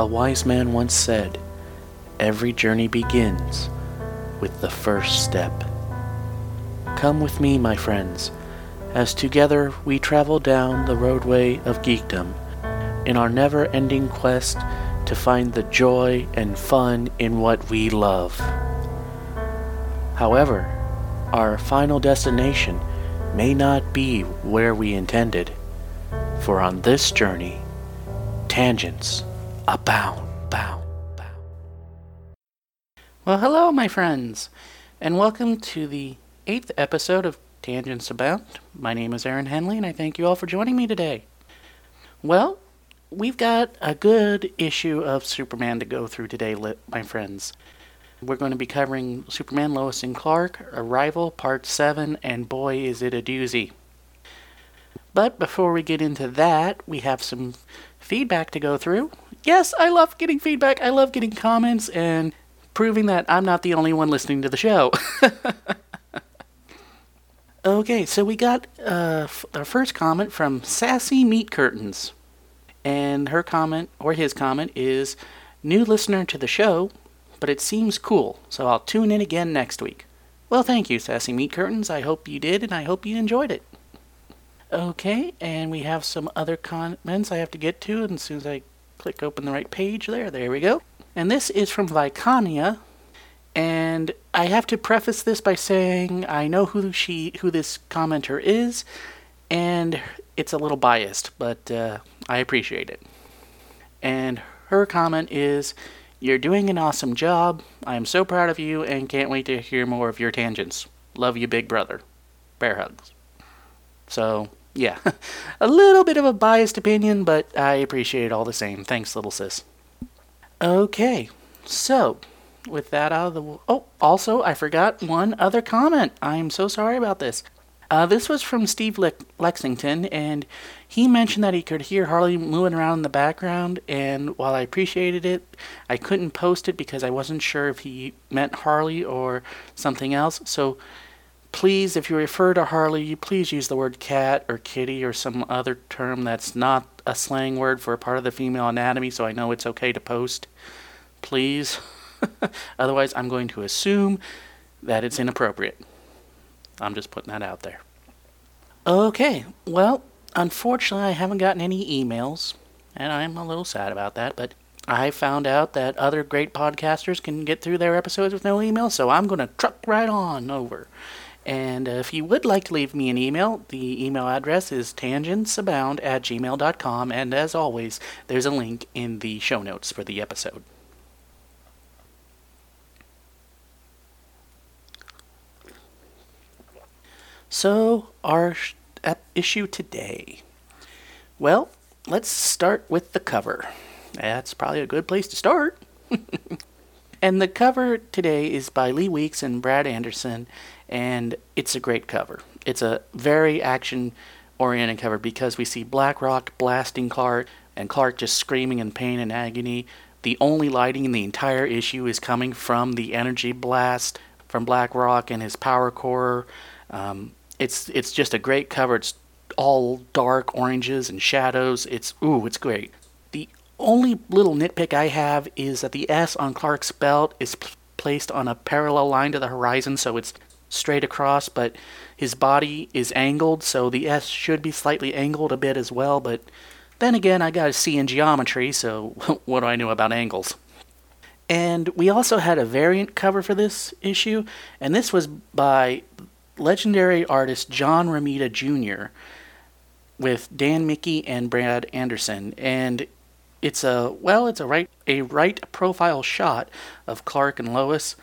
A wise man once said, Every journey begins with the first step. Come with me, my friends, as together we travel down the roadway of geekdom in our never ending quest to find the joy and fun in what we love. However, our final destination may not be where we intended, for on this journey, tangents abound, bound, bound. Well, hello, my friends, and welcome to the eighth episode of Tangents Abound. My name is Aaron Henley, and I thank you all for joining me today. Well, we've got a good issue of Superman to go through today, my friends. We're going to be covering Superman Lois and Clark, Arrival, Part 7, and boy, is it a doozy. But before we get into that, we have some feedback to go through. Yes, I love getting feedback. I love getting comments and proving that I'm not the only one listening to the show. okay, so we got uh, our first comment from Sassy Meat Curtains. And her comment, or his comment, is New listener to the show, but it seems cool, so I'll tune in again next week. Well, thank you, Sassy Meat Curtains. I hope you did, and I hope you enjoyed it. Okay, and we have some other comments I have to get to, and as soon as I click open the right page there, there we go. And this is from Vicania, and I have to preface this by saying I know who she, who this commenter is, and it's a little biased, but uh, I appreciate it. And her comment is you're doing an awesome job. I am so proud of you and can't wait to hear more of your tangents. Love you, big brother. Bear hugs. So, yeah, a little bit of a biased opinion, but I appreciate it all the same. Thanks, little sis. Okay, so with that out of the oh, also I forgot one other comment. I'm so sorry about this. Uh, this was from Steve Le- Lexington, and he mentioned that he could hear Harley moving around in the background. And while I appreciated it, I couldn't post it because I wasn't sure if he meant Harley or something else. So please, if you refer to Harley, you please use the word cat or kitty or some other term that's not a slang word for a part of the female anatomy so I know it's okay to post. Please. Otherwise, I'm going to assume that it's inappropriate. I'm just putting that out there. Okay, well, unfortunately, I haven't gotten any emails, and I'm a little sad about that, but I found out that other great podcasters can get through their episodes with no email, so I'm going to truck right on over. And if you would like to leave me an email, the email address is tangentsabound at gmail.com, and as always, there's a link in the show notes for the episode. So, our issue today. Well, let's start with the cover. That's probably a good place to start. and the cover today is by Lee Weeks and Brad Anderson, and it's a great cover. It's a very action oriented cover because we see Blackrock blasting Clark and Clark just screaming in pain and agony. The only lighting in the entire issue is coming from the energy blast from Blackrock and his power core. Um, it's it's just a great cover. It's all dark oranges and shadows. It's ooh, it's great. The only little nitpick I have is that the S on Clark's belt is p- placed on a parallel line to the horizon, so it's straight across, but his body is angled, so the S should be slightly angled a bit as well, but then again, I got a C in geometry, so what do I know about angles? And we also had a variant cover for this issue, and this was by legendary artist John Romita Jr. with Dan Miki and Brad Anderson, and it's a well, it's a right a right profile shot of Clark and Lois,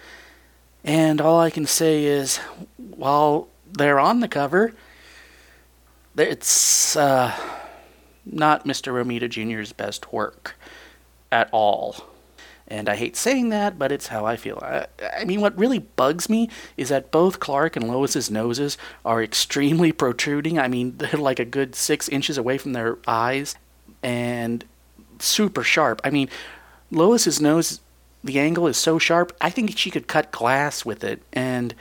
and all I can say is, while they're on the cover, it's uh, not Mr. Romita Jr.'s best work at all. And I hate saying that, but it's how I feel. I, I, mean, what really bugs me is that both Clark and Lois's noses are extremely protruding. I mean, they're like a good six inches away from their eyes and super sharp. I mean, Lois's nose, the angle is so sharp, I think she could cut glass with it. And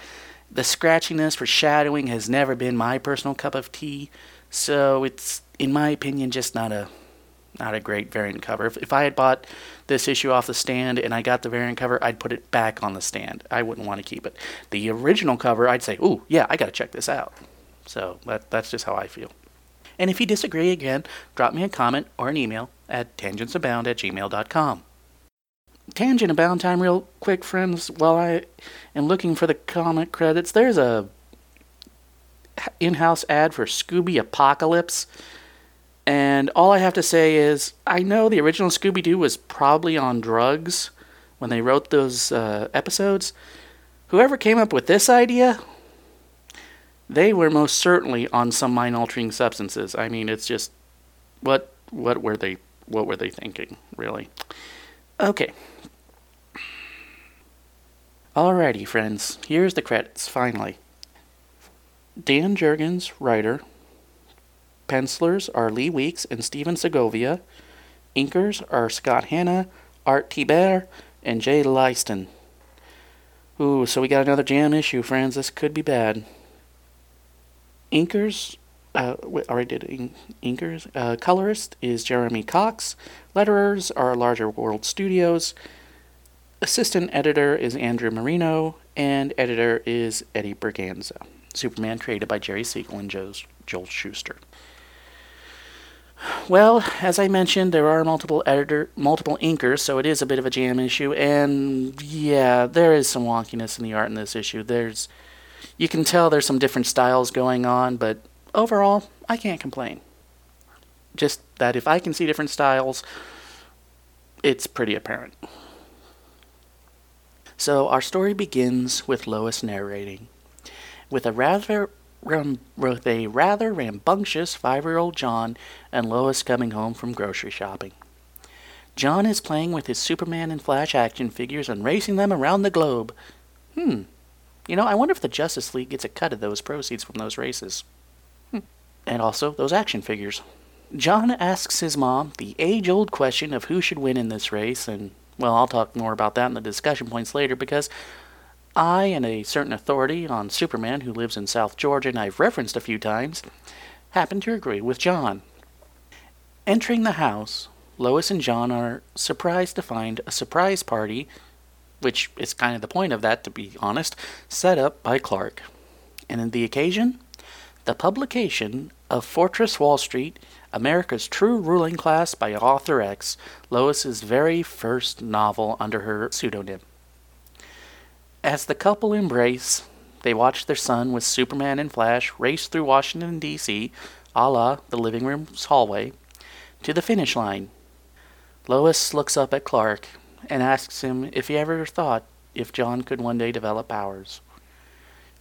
the scratchiness for shadowing has never been my personal cup of tea. So it's, in my opinion, just not a not a great variant cover. If, if I had bought this issue off the stand and I got the variant cover, I'd put it back on the stand. I wouldn't want to keep it. The original cover, I'd say, ooh, yeah, I got to check this out. So that, that's just how I feel. And if you disagree again, drop me a comment or an email at tangentsabound at. Tangent Abound time, real quick, friends. While I am looking for the comic credits, there's a in-house ad for Scooby Apocalypse. And all I have to say is, I know the original Scooby Doo was probably on drugs when they wrote those uh, episodes. Whoever came up with this idea, they were most certainly on some mind-altering substances. I mean, it's just what what were they what were they thinking, really? Okay. Alrighty, friends. Here's the credits, finally. Dan Jurgens, writer. Pencilers are Lee Weeks and Stephen Segovia. Inkers are Scott Hanna, Art Thibert, and Jay Leisten. Ooh, so we got another jam issue, friends. This could be bad. Inkers, uh, already did Inkers. Uh, colorist is Jeremy Cox. Letterers are Larger World Studios. Assistant editor is Andrew Marino, and editor is Eddie Berganza. Superman created by Jerry Siegel and Joe's, Joel Shuster. Well, as I mentioned, there are multiple editor, multiple inkers, so it is a bit of a jam issue. And yeah, there is some wonkiness in the art in this issue. There's, you can tell there's some different styles going on, but overall, I can't complain. Just that if I can see different styles, it's pretty apparent. So our story begins with Lois narrating. With a rather with a rather rambunctious five-year-old Jon and Lois coming home from grocery shopping. Jon is playing with his Superman and Flash action figures and racing them around the globe. Hmm. You know, I wonder if the Justice League gets a cut of those proceeds from those races. Hmm. And also those action figures. Jon asks his mom the age old question of who should win in this race, and, well, I'll talk more about that in the discussion points later because I and a certain authority on Superman who lives in South Georgia and I've referenced a few times happen to agree with Jon. Entering the house, Lois and Jon are surprised to find a surprise party, which is kind of the point of that, to be honest, set up by Clark. And in the occasion, the publication of Fortress Wall Street, America's True Ruling Class by Author X, Lois's very first novel under her pseudonym. As the couple embrace, they watch their son with Superman and Flash race through Washington, D.C., a la the living room's hallway, to the finish line. Lois looks up at Clark and asks him if he ever thought if Jon could one day develop powers.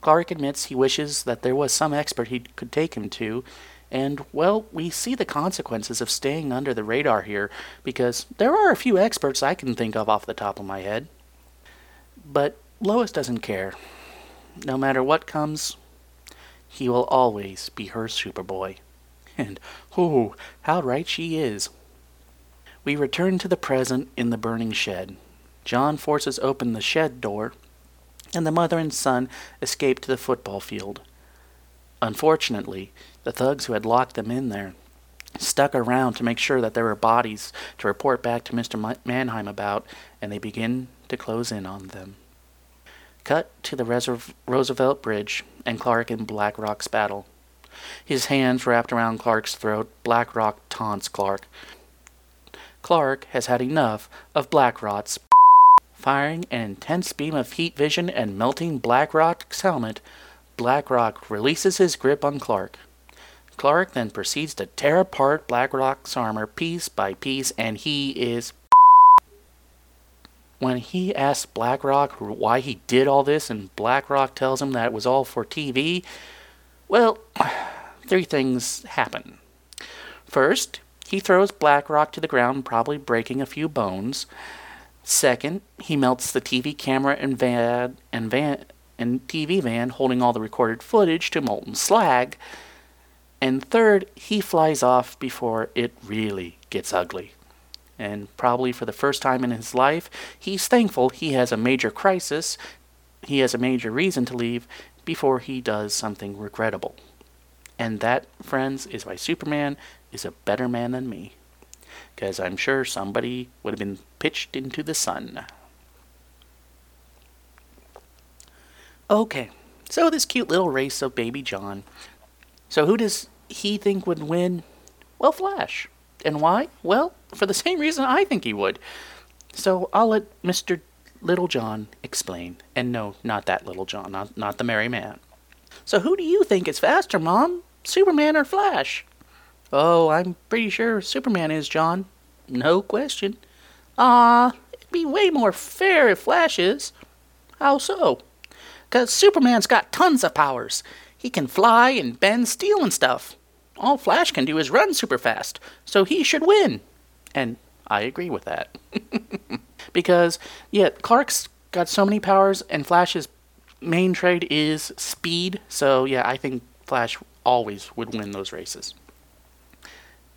Clark admits he wishes that there was some expert he could take him to, and, well, we see the consequences of staying under the radar here, because there are a few experts I can think of off the top of my head. But Lois doesn't care. No matter what comes, he will always be her Superboy. And, oh, how right she is. We return to the present in the burning shed. Jon forces open the shed door, and the mother and son escape to the football field. Unfortunately, the thugs who had locked them in there stuck around to make sure that there were bodies to report back to Mr. Mannheim about, and they begin to close in on them. Cut to the Roosevelt Bridge and Clark and Blackrock's battle. His hands wrapped around Clark's throat, Blackrock taunts Clark. Clark has had enough of Blackrock's firing an intense beam of heat vision and melting Blackrock's helmet. Blackrock releases his grip on Clark. Clark then proceeds to tear apart Blackrock's armor piece by piece, and he is when he asks BlackRock why he did all this, and BlackRock tells him that it was all for TV, well, three things happen. First, he throws BlackRock to the ground, probably breaking a few bones. Second, he melts the TV camera and van and van and TV van holding all the recorded footage to molten slag. And third, he flies off before it really gets ugly and probably for the first time in his life, he's thankful he has a major crisis, he has a major reason to leave before he does something regrettable. And that, friends, is why Superman is a better man than me. Because I'm sure somebody would have been pitched into the sun. Okay, so this cute little race of Baby Jon. So who does he think would win? Well, Flash. And why? Well, for the same reason I think he would. So I'll let Mr. Little John explain. And no, not that Little John, not, not the merry man. So who do you think is faster, Mom? Superman or Flash? Oh, I'm pretty sure Superman is, Jon. No question. Ah, it'd be way more fair if Flash is. How so? 'Cause Superman's got tons of powers. He can fly and bend steel and stuff. All Flash can do is run super fast, so he should win. And I agree with that. because, yeah, Clark's got so many powers, and Flash's main trade is speed. So, yeah, I think Flash always would win those races.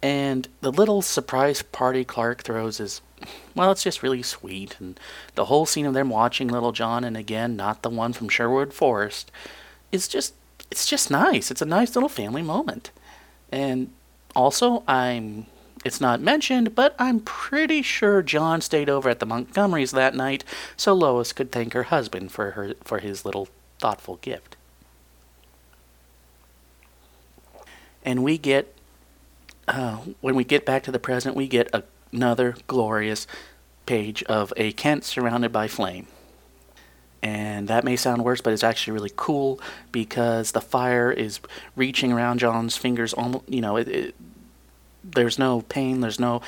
And the little surprise party Clark throws is, well, it's just really sweet. And the whole scene of them watching Little John, and again, not the one from Sherwood Forest, is just, it's just nice. It's a nice little family moment. And also, I'm, it's not mentioned, but I'm pretty sure Jon stayed over at the Montgomerys that night so Lois could thank her husband for her, for his little thoughtful gift. And we get uh, when we get back to the present, we get a, another glorious page of a Kent surrounded by flame. And that may sound worse, but it's actually really cool because the fire is reaching around Jon's fingers. Almost, you know, it, it, there's no pain. There's no.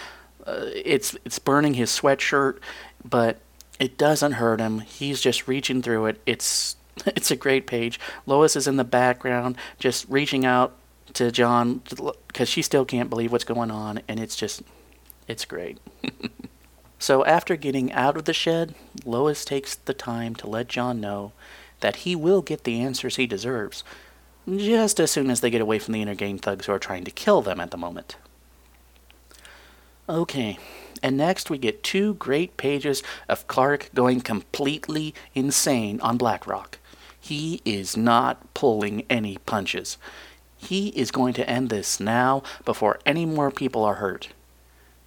Uh, it's it's burning his sweatshirt, but it doesn't hurt him. He's just reaching through it. It's it's a great page. Lois is in the background, just reaching out to Jon because she still can't believe what's going on, and it's just, it's great. so after getting out of the shed, Lois takes the time to let Jon know that he will get the answers he deserves, just as soon as they get away from the Intergang thugs who are trying to kill them at the moment. Okay, and next we get two great pages of Clark going completely insane on Blackrock. He is not pulling any punches. He is going to end this now before any more people are hurt.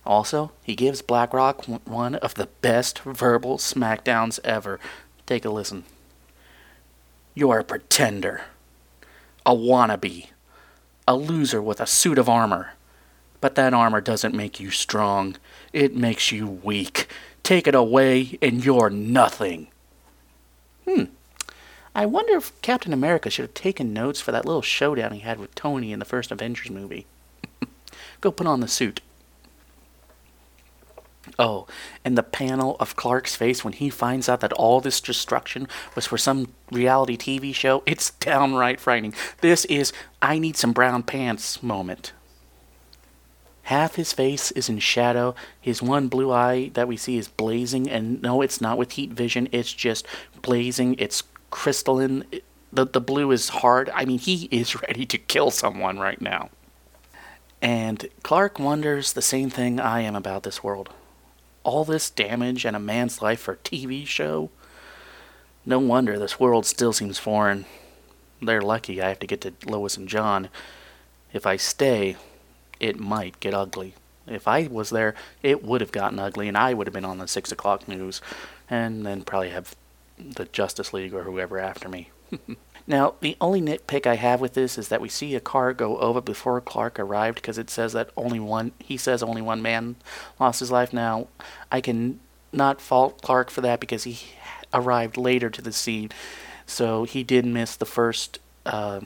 Also, he gives Blackrock one of the best verbal smackdowns ever. Take a listen. You're a pretender, a wannabe, a loser with a suit of armor. But that armor doesn't make you strong, it makes you weak. Take it away, and you're nothing. Hmm. I wonder if Captain America should have taken notes for that little showdown he had with Tony in the first Avengers movie. Go put on the suit. Oh, and the panel of Clark's face when he finds out that all this destruction was for some reality TV show, it's downright frightening. This is I need some brown pants moment. Half his face is in shadow. His one blue eye that we see is blazing, and no, it's not with heat vision, it's just blazing. It's crystalline. The, the blue is hard. I mean, he is ready to kill someone right now. And Clark wonders the same thing I am about this world. All this damage and a man's life for a TV show? No wonder this world still seems foreign. They're lucky I have to get to Lois and Jon. If I stay, it might get ugly. If I was there, it would have gotten ugly, and I would have been on the 6 o'clock news, and then probably have the Justice League or whoever after me. now, the only nitpick I have with this is that we see a car go over before Clark arrived because it says that only one, he says only one man lost his life. Now, I can not fault Clark for that because he arrived later to the scene, so he did miss the first uh,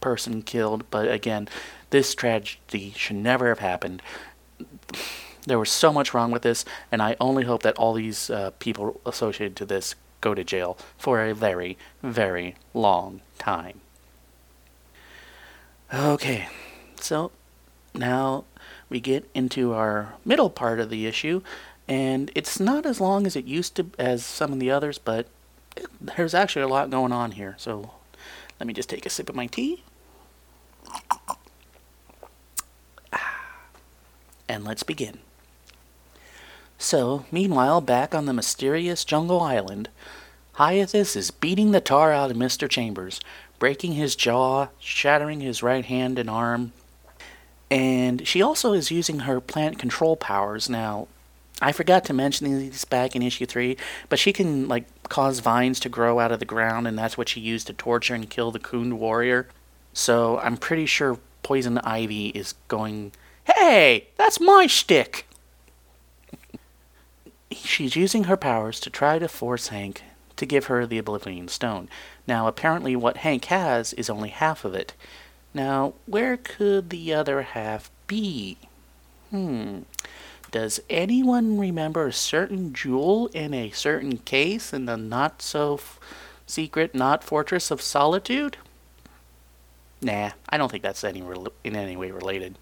person killed. But again, this tragedy should never have happened. There was so much wrong with this, and I only hope that all these uh, people associated to this go to jail for a very, very long time. Okay, so now we get into our middle part of the issue, and it's not as long as it used to as some of the others, but there's actually a lot going on here. So let me just take a sip of my tea. Ah, and let's begin. So, meanwhile, back on the mysterious jungle island, Hyathis is beating the tar out of Mr. Chambers, breaking his jaw, shattering his right hand and arm. And she also is using her plant control powers now. I forgot to mention these back in issue three, but she can like cause vines to grow out of the ground, and that's what she used to torture and kill the Khund warrior. So I'm pretty sure Poison Ivy is going, "Hey, that's my stick." She's using her powers to try to force Hank to give her the Oblivion Stone. Now, apparently, what Hank has is only half of it. Now, where could the other half be? Hmm. Does anyone remember a certain jewel in a certain case in the not so f- secret not Fortress of Solitude? Nah, I don't think that's any re- in any way related.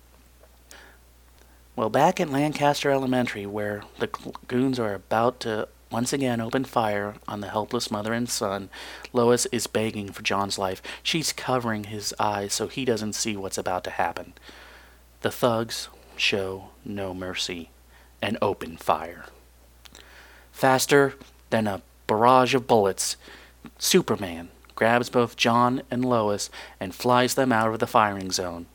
Well, back at Lancaster Elementary, where the goons are about to once again open fire on the helpless mother and son, Lois is begging for Jon's life. She's covering his eyes so he doesn't see what's about to happen. The thugs show no mercy and open fire. Faster than a barrage of bullets, Superman grabs both Jon and Lois and flies them out of the firing zone.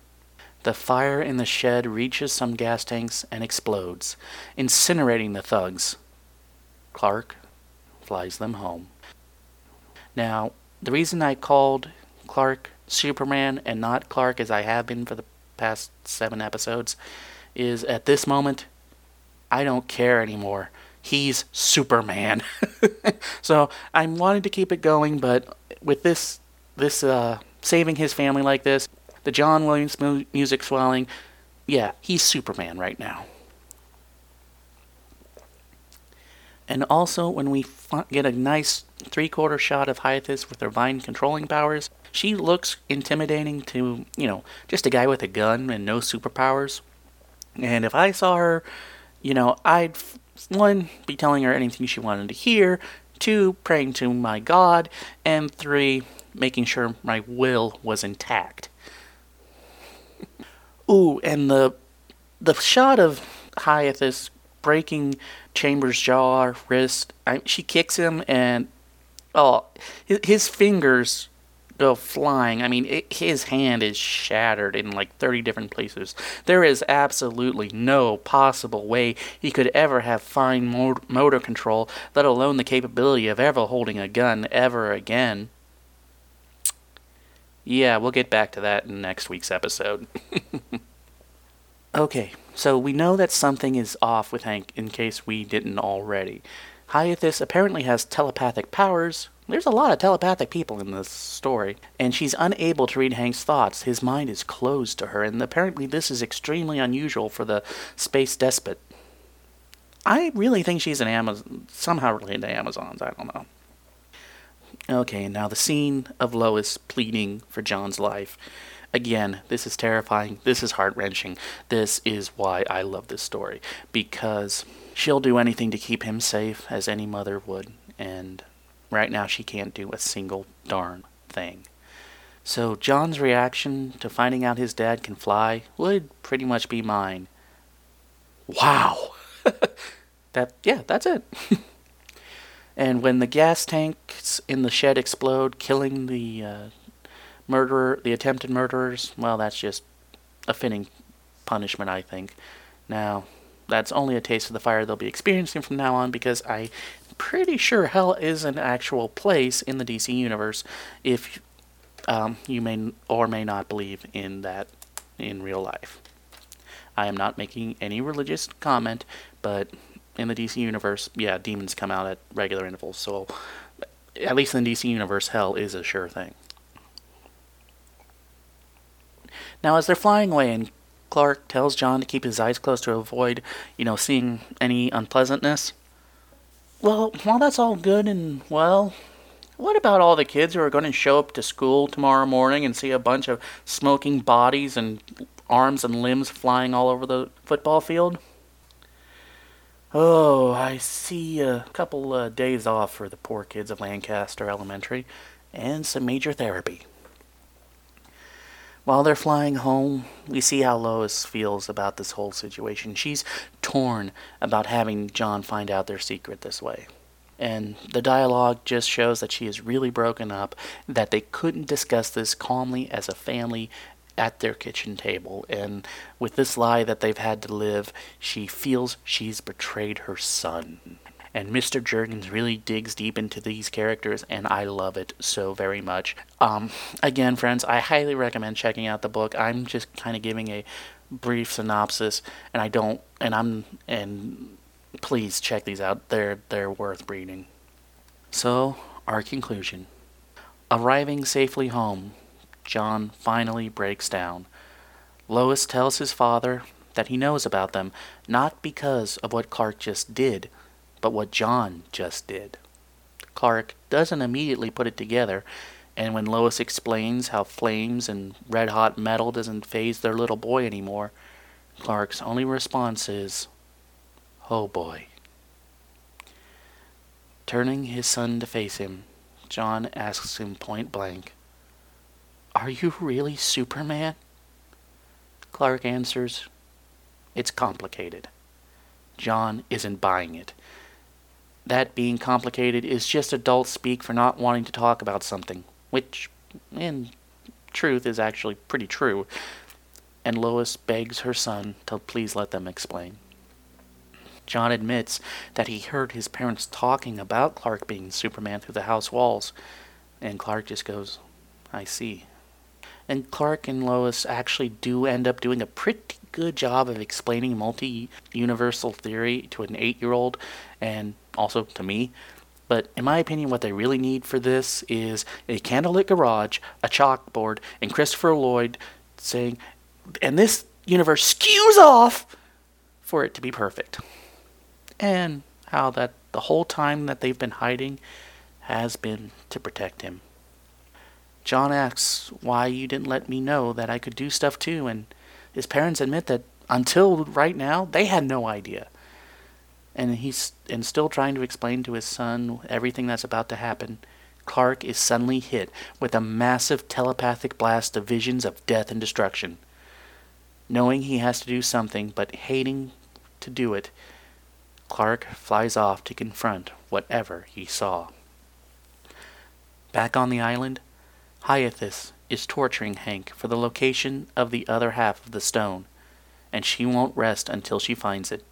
The fire in the shed reaches some gas tanks and explodes, incinerating the thugs. Clark flies them home. Now, the reason I called Clark Superman and not Clark as I have been for the past seven episodes is at this moment, I don't care anymore. He's Superman. so I'm wanting to keep it going, but with this, this uh, saving his family like this, the John Williams mu- music swelling, yeah, he's Superman right now. And also, when we f- get a nice three quarter shot of Hyathis with her vine controlling powers, she looks intimidating to, you know, just a guy with a gun and no superpowers. And if I saw her, you know, I'd, one, be telling her anything she wanted to hear, two, praying to my God, and three, making sure my will was intact. Ooh, and the the shot of Hyathis breaking Chambers' jaw, wrist. I, she kicks him, and oh, his, his fingers go flying. I mean, it, his hand is shattered in like 30 different places. There is absolutely no possible way he could ever have fine motor control, let alone the capability of ever holding a gun ever again. Yeah, we'll get back to that in next week's episode. okay, so we know that something is off with Hank in case we didn't already. Hyathis apparently has telepathic powers. There's a lot of telepathic people in this story, and she's unable to read Hank's thoughts. His mind is closed to her, and apparently this is extremely unusual for the space despot. I really think she's an Amazon, somehow related to Amazons. I don't know. Okay, now the scene of Lois pleading for Jon's life. Again, this is terrifying. This is heart wrenching. This is why I love this story. Because she'll do anything to keep him safe, as any mother would. And right now, she can't do a single darn thing. So, Jon's reaction to finding out his dad can fly would pretty much be mine. Wow! that, yeah, that's it. and when the gas tanks in the shed explode, killing the uh, murderer, the attempted murderers, well, that's just a fitting punishment, I think. Now, that's only a taste of the fire they'll be experiencing from now on because I'm pretty sure hell is an actual place in the DC universe if um, you may or may not believe in that in real life. I am not making any religious comment, but in the DC universe, yeah, demons come out at regular intervals, so at least in the DC universe, hell is a sure thing. Now, as they're flying away, and Clark tells Jon to keep his eyes closed to avoid, you know, seeing any unpleasantness. Well, while that's all good and well, what about all the kids who are going to show up to school tomorrow morning and see a bunch of smoking bodies and arms and limbs flying all over the football field? Oh, I see a couple uh, days off for the poor kids of Lancaster Elementary and some major therapy. While they're flying home, we see how Lois feels about this whole situation. She's torn about having Jon find out their secret this way. And the dialogue just shows that she is really broken up, that they couldn't discuss this calmly as a family at their kitchen table. And with this lie that they've had to live, she feels she's betrayed her son. And Mr. Jurgens really digs deep into these characters, and I love it so very much. Um, again, friends, I highly recommend checking out the book. I'm just kind of giving a brief synopsis, and I don't, and I'm, and please check these out. They're they're worth reading. So, our conclusion. Arriving safely home, Jon finally breaks down. Lois tells his father that he knows about them, not because of what Clark just did, but what Jon just did. Clark doesn't immediately put it together, and when Lois explains how flames and red hot metal doesn't faze their little boy anymore, Clark's only response is, Oh boy. Turning his son to face him, Jon asks him point blank, Are you really Superman? Clark answers, It's complicated. Jon isn't buying it. That being complicated is just adult speak for not wanting to talk about something, which, in truth, is actually pretty true. And Lois begs her son to please let them explain. Jon admits that he heard his parents talking about Clark being Superman through the house walls, and Clark just goes, I see. And Clark and Lois actually do end up doing a pretty good job of explaining multi universal theory to an eight year old and also to me. But in my opinion, what they really need for this is a candlelit garage, a chalkboard, and Christopher Lloyd saying, and this universe skews off for it to be perfect and how that the whole time that they've been hiding has been to protect him. Jon asks why you didn't let me know that I could do stuff too, and his parents admit that until right now, they had no idea. And he's and still trying to explain to his son everything that's about to happen. Clark is suddenly hit with a massive telepathic blast of visions of death and destruction. Knowing he has to do something, but hating to do it, Clark flies off to confront whatever he saw. Back on the island, Hyathis is torturing Hank for the location of the other half of the stone, and she won't rest until she finds it.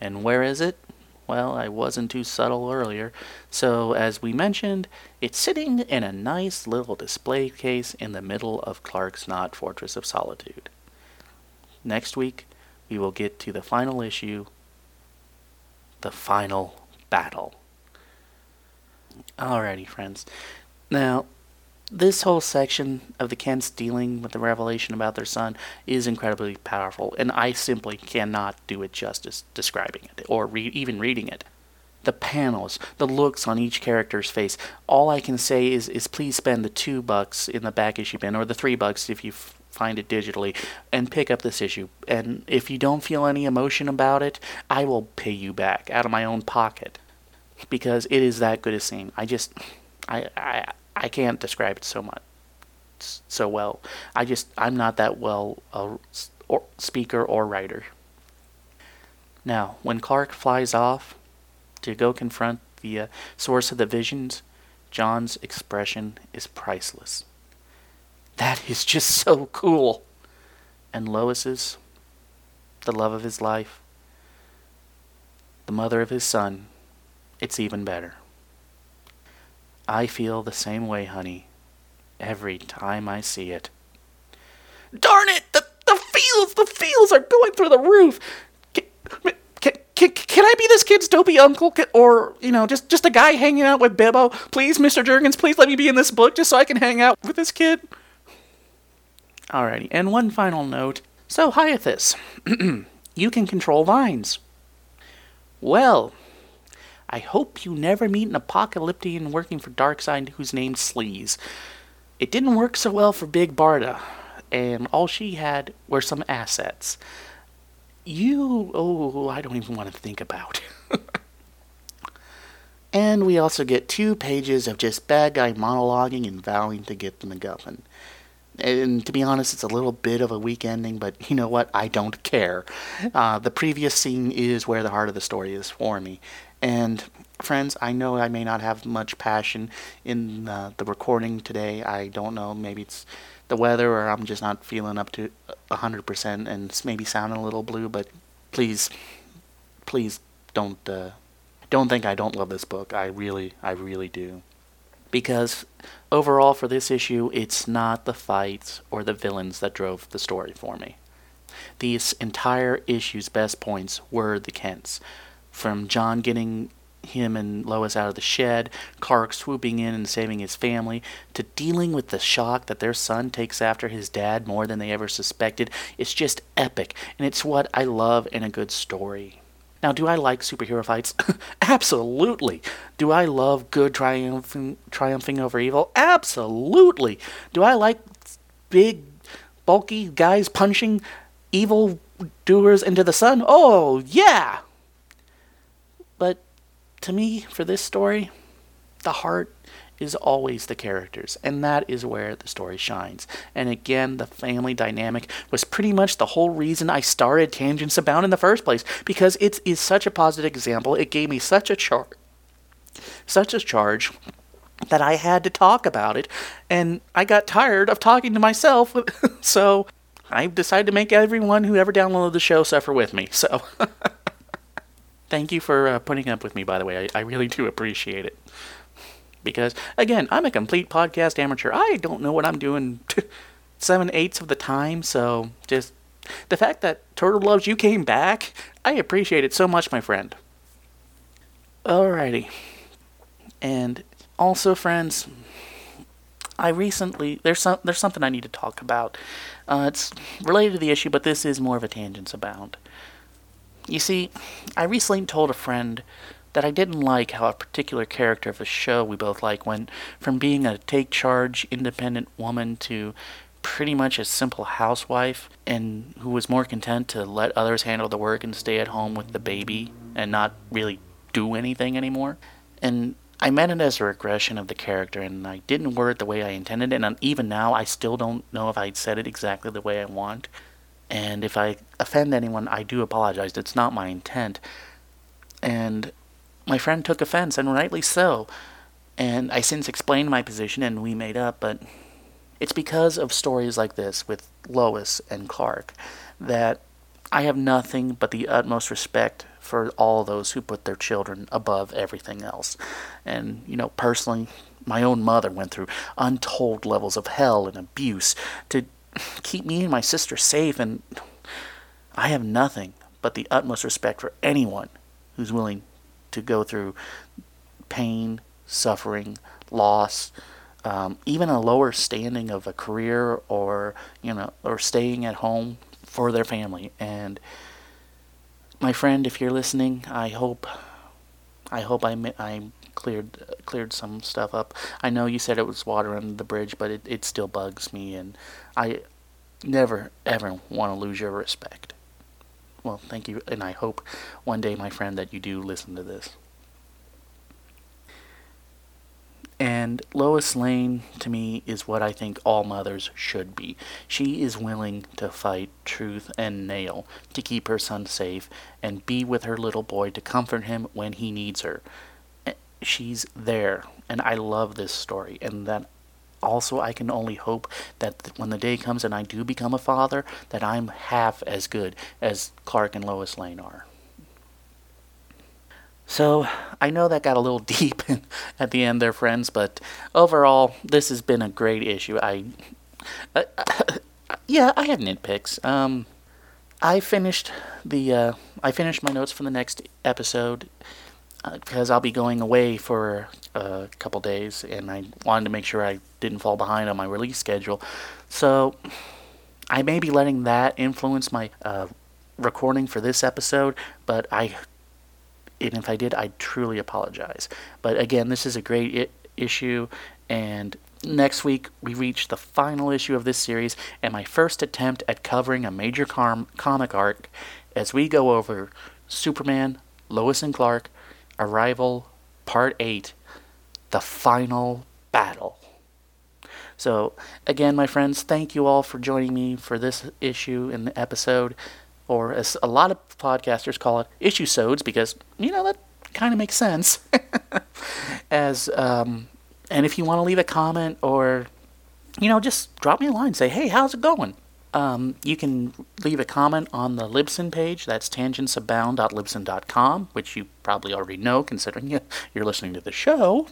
And where is it? Well, I wasn't too subtle earlier, so as we mentioned, it's sitting in a nice little display case in the middle of Clark's not Fortress of Solitude. Next week, we will get to the final issue the final battle. Alrighty, friends. Now, this whole section of the Kents dealing with the revelation about their son is incredibly powerful, and I simply cannot do it justice describing it or re- even reading it. The panels, the looks on each character's face. All I can say is, is please spend the two bucks in the back issue bin, or the three bucks if you find it digitally and pick up this issue. And if you don't feel any emotion about it, I will pay you back out of my own pocket because it is that good a scene. I just, I, I, I can't describe it so much, so well. I just, I'm not that well a or speaker or writer. Now, when Clark flies off to go confront the uh, source of the visions, Jon's expression is priceless. That is just so cool. And Lois's, the love of his life, the mother of his son, it's even better. I feel the same way, honey, every time I see it. Darn it! The, the feels, the feels are going through the roof! Can, can, can, can I be this kid's dopey uncle? Can, or, you know, just, just a guy hanging out with Bibbo? Please, Mr. Jurgens, please let me be in this book just so I can hang out with this kid? Alrighty, and one final note. So, Hyathis, you can control vines. Well, I hope you never meet an Apokoliptian working for Darkseid who's named Sleaze. It didn't work so well for Big Barda, and all she had were some assets. You, oh, I don't even want to think about. and we also get two pages of just bad guy monologuing and vowing to get the MacGuffin. And to be honest, it's a little bit of a weak ending, but you know what? I don't care. Uh, the previous scene is where the heart of the story is for me. And friends, I know I may not have much passion in uh, the recording today. I don't know. Maybe it's the weather or I'm just not feeling up to 100% and it's maybe sounding a little blue, but please, please don't, uh, don't think I don't love this book. I really, I really do. Because overall for this issue, it's not the fights or the villains that drove the story for me. These entire issue's best points were the Kents. From Jon getting him and Lois out of the shed, Clark swooping in and saving his family, to dealing with the shock that their son takes after his dad more than they ever suspected. It's just epic, and it's what I love in a good story. Now, do I like superhero fights? Absolutely. Do I love good triumphing, triumphing over evil? Absolutely. Do I like big, bulky guys punching evil doers into the sun? Oh, yeah. But to me, for this story, the heart is always the characters, and that is where the story shines. And again, the family dynamic was pretty much the whole reason I started Tangents Abound in the first place, because it is such a positive example. It gave me such a charge, such a charge that I had to talk about it, and I got tired of talking to myself, so I decided to make everyone who ever downloaded the show suffer with me. So. Thank you for uh, putting up with me, by the way. I, I really do appreciate it. Because, again, I'm a complete podcast amateur. I don't know what I'm doing seven eighths of the time, so just the fact that Turtle Loves You came back, I appreciate it so much, my friend. Alrighty. And also, friends, I recently there's some there's something I need to talk about. Uh, it's related to the issue, but this is more of a tangents abound. You see, I recently told a friend that I didn't like how a particular character of a show we both like went from being a take charge, independent woman to pretty much a simple housewife and who was more content to let others handle the work and stay at home with the baby and not really do anything anymore. And I meant it as a regression of the character, and I didn't word it the way I intended, and even now I still don't know if I said it exactly the way I want. And if I offend anyone, I do apologize. It's not my intent. And my friend took offense, and rightly so. And I since explained my position, and we made up, but it's because of stories like this with Lois and Clark that I have nothing but the utmost respect for all those who put their children above everything else. And, you know, personally, my own mother went through untold levels of hell and abuse to keep me and my sister safe, and I have nothing but the utmost respect for anyone who's willing to go through pain, suffering, loss, um, even a lower standing of a career or you know or staying at home for their family. And my friend, if you're listening, I hope I hope I I cleared cleared some stuff up. I know you said it was water under the bridge, but it, it still bugs me, and I never ever want to lose your respect. Well, thank you, and I hope one day, my friend, that you do listen to this. And Lois Lane, to me, is what I think all mothers should be. She is willing to fight truth and nail to keep her son safe and be with her little boy to comfort him when he needs her she's there. And I love this story. And that also I can only hope that when the day comes and I do become a father, that I'm half as good as Clark and Lois Lane are. So, I know that got a little deep at the end there, friends, but overall, this has been a great issue. I, uh, yeah, I had nitpicks. Um, I finished the, uh, I finished my notes for the next episode because I'll be going away for a couple days, and I wanted to make sure I didn't fall behind on my release schedule. So I may be letting that influence my uh, recording for this episode, but I, and if I did, I truly apologize. But again, this is a great I- issue, and next week we reach the final issue of this series and my first attempt at covering a major com- comic arc as we go over Superman, Lois and Clark, Arrival, Part 8 The Final Battle. So, again, my friends, thank you all for joining me for this issue in the episode, or as a lot of podcasters call it, issue sodes, because, you know, that kind of makes sense. as, um, and if you want to leave a comment or, you know, just drop me a line, say, hey, how's it going? Um, you can leave a comment on the Libsyn page. That's tangentsabound.libsyn.com, which you probably already know considering you're listening to the show.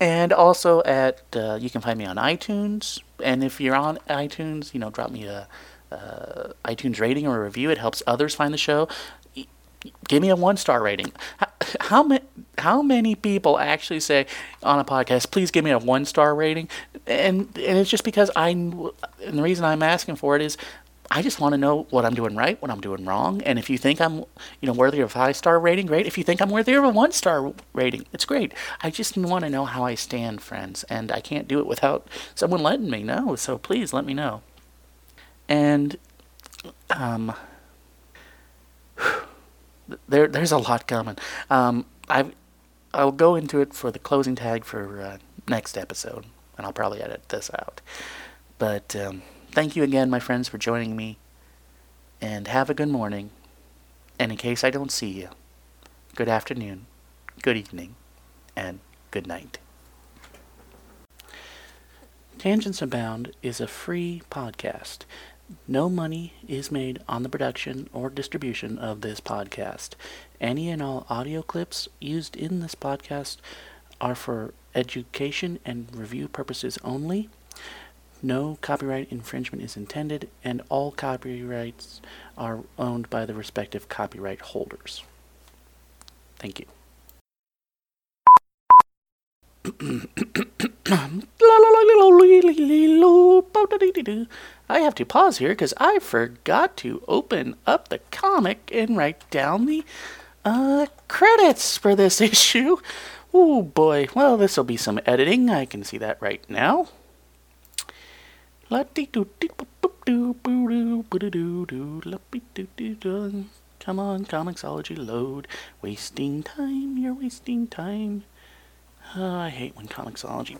And also at uh, you can find me on iTunes. And if you're on iTunes, you know, drop me a uh, iTunes rating or a review. It helps others find the show. Give me a one star rating. How, how many how many people actually say on a podcast, please give me a one star rating? And and it's just because I and the reason I'm asking for it is I just want to know what I'm doing right, what I'm doing wrong, and if you think I'm, you know, worthy of a five star rating, great. If you think I'm worthy of a one star rating, it's great. I just want to know how I stand, friends, and I can't do it without someone letting me know. So please let me know. And um, there there's a lot coming. Um, I I'll go into it for the closing tag for uh, next episode, and I'll probably edit this out. But um, thank you again, my friends, for joining me, and have a good morning. And in case I don't see you, good afternoon, good evening, and good night. Tangents Abound is a free podcast. No money is made on the production or distribution of this podcast. Any and all audio clips used in this podcast are for education and review purposes only. No copyright infringement is intended, and all copyrights are owned by the respective copyright holders. Thank you. I have to pause here because I forgot to open up the comic and write down the uh, credits for this issue. Oh boy, well, this will be some editing. I can see that right now. Come on, Comixology, load. Wasting time, you're wasting time. Uh, I hate when Comixology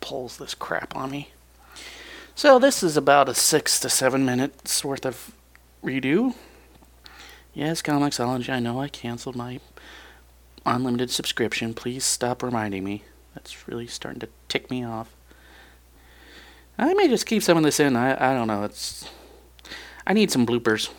pulls this crap on me. So this is about a six to seven minutes worth of redo. Yes, Comixology, I know I canceled my unlimited subscription. Please stop reminding me. That's really starting to tick me off. I may just keep some of this in. I, I don't know. It's I need some bloopers.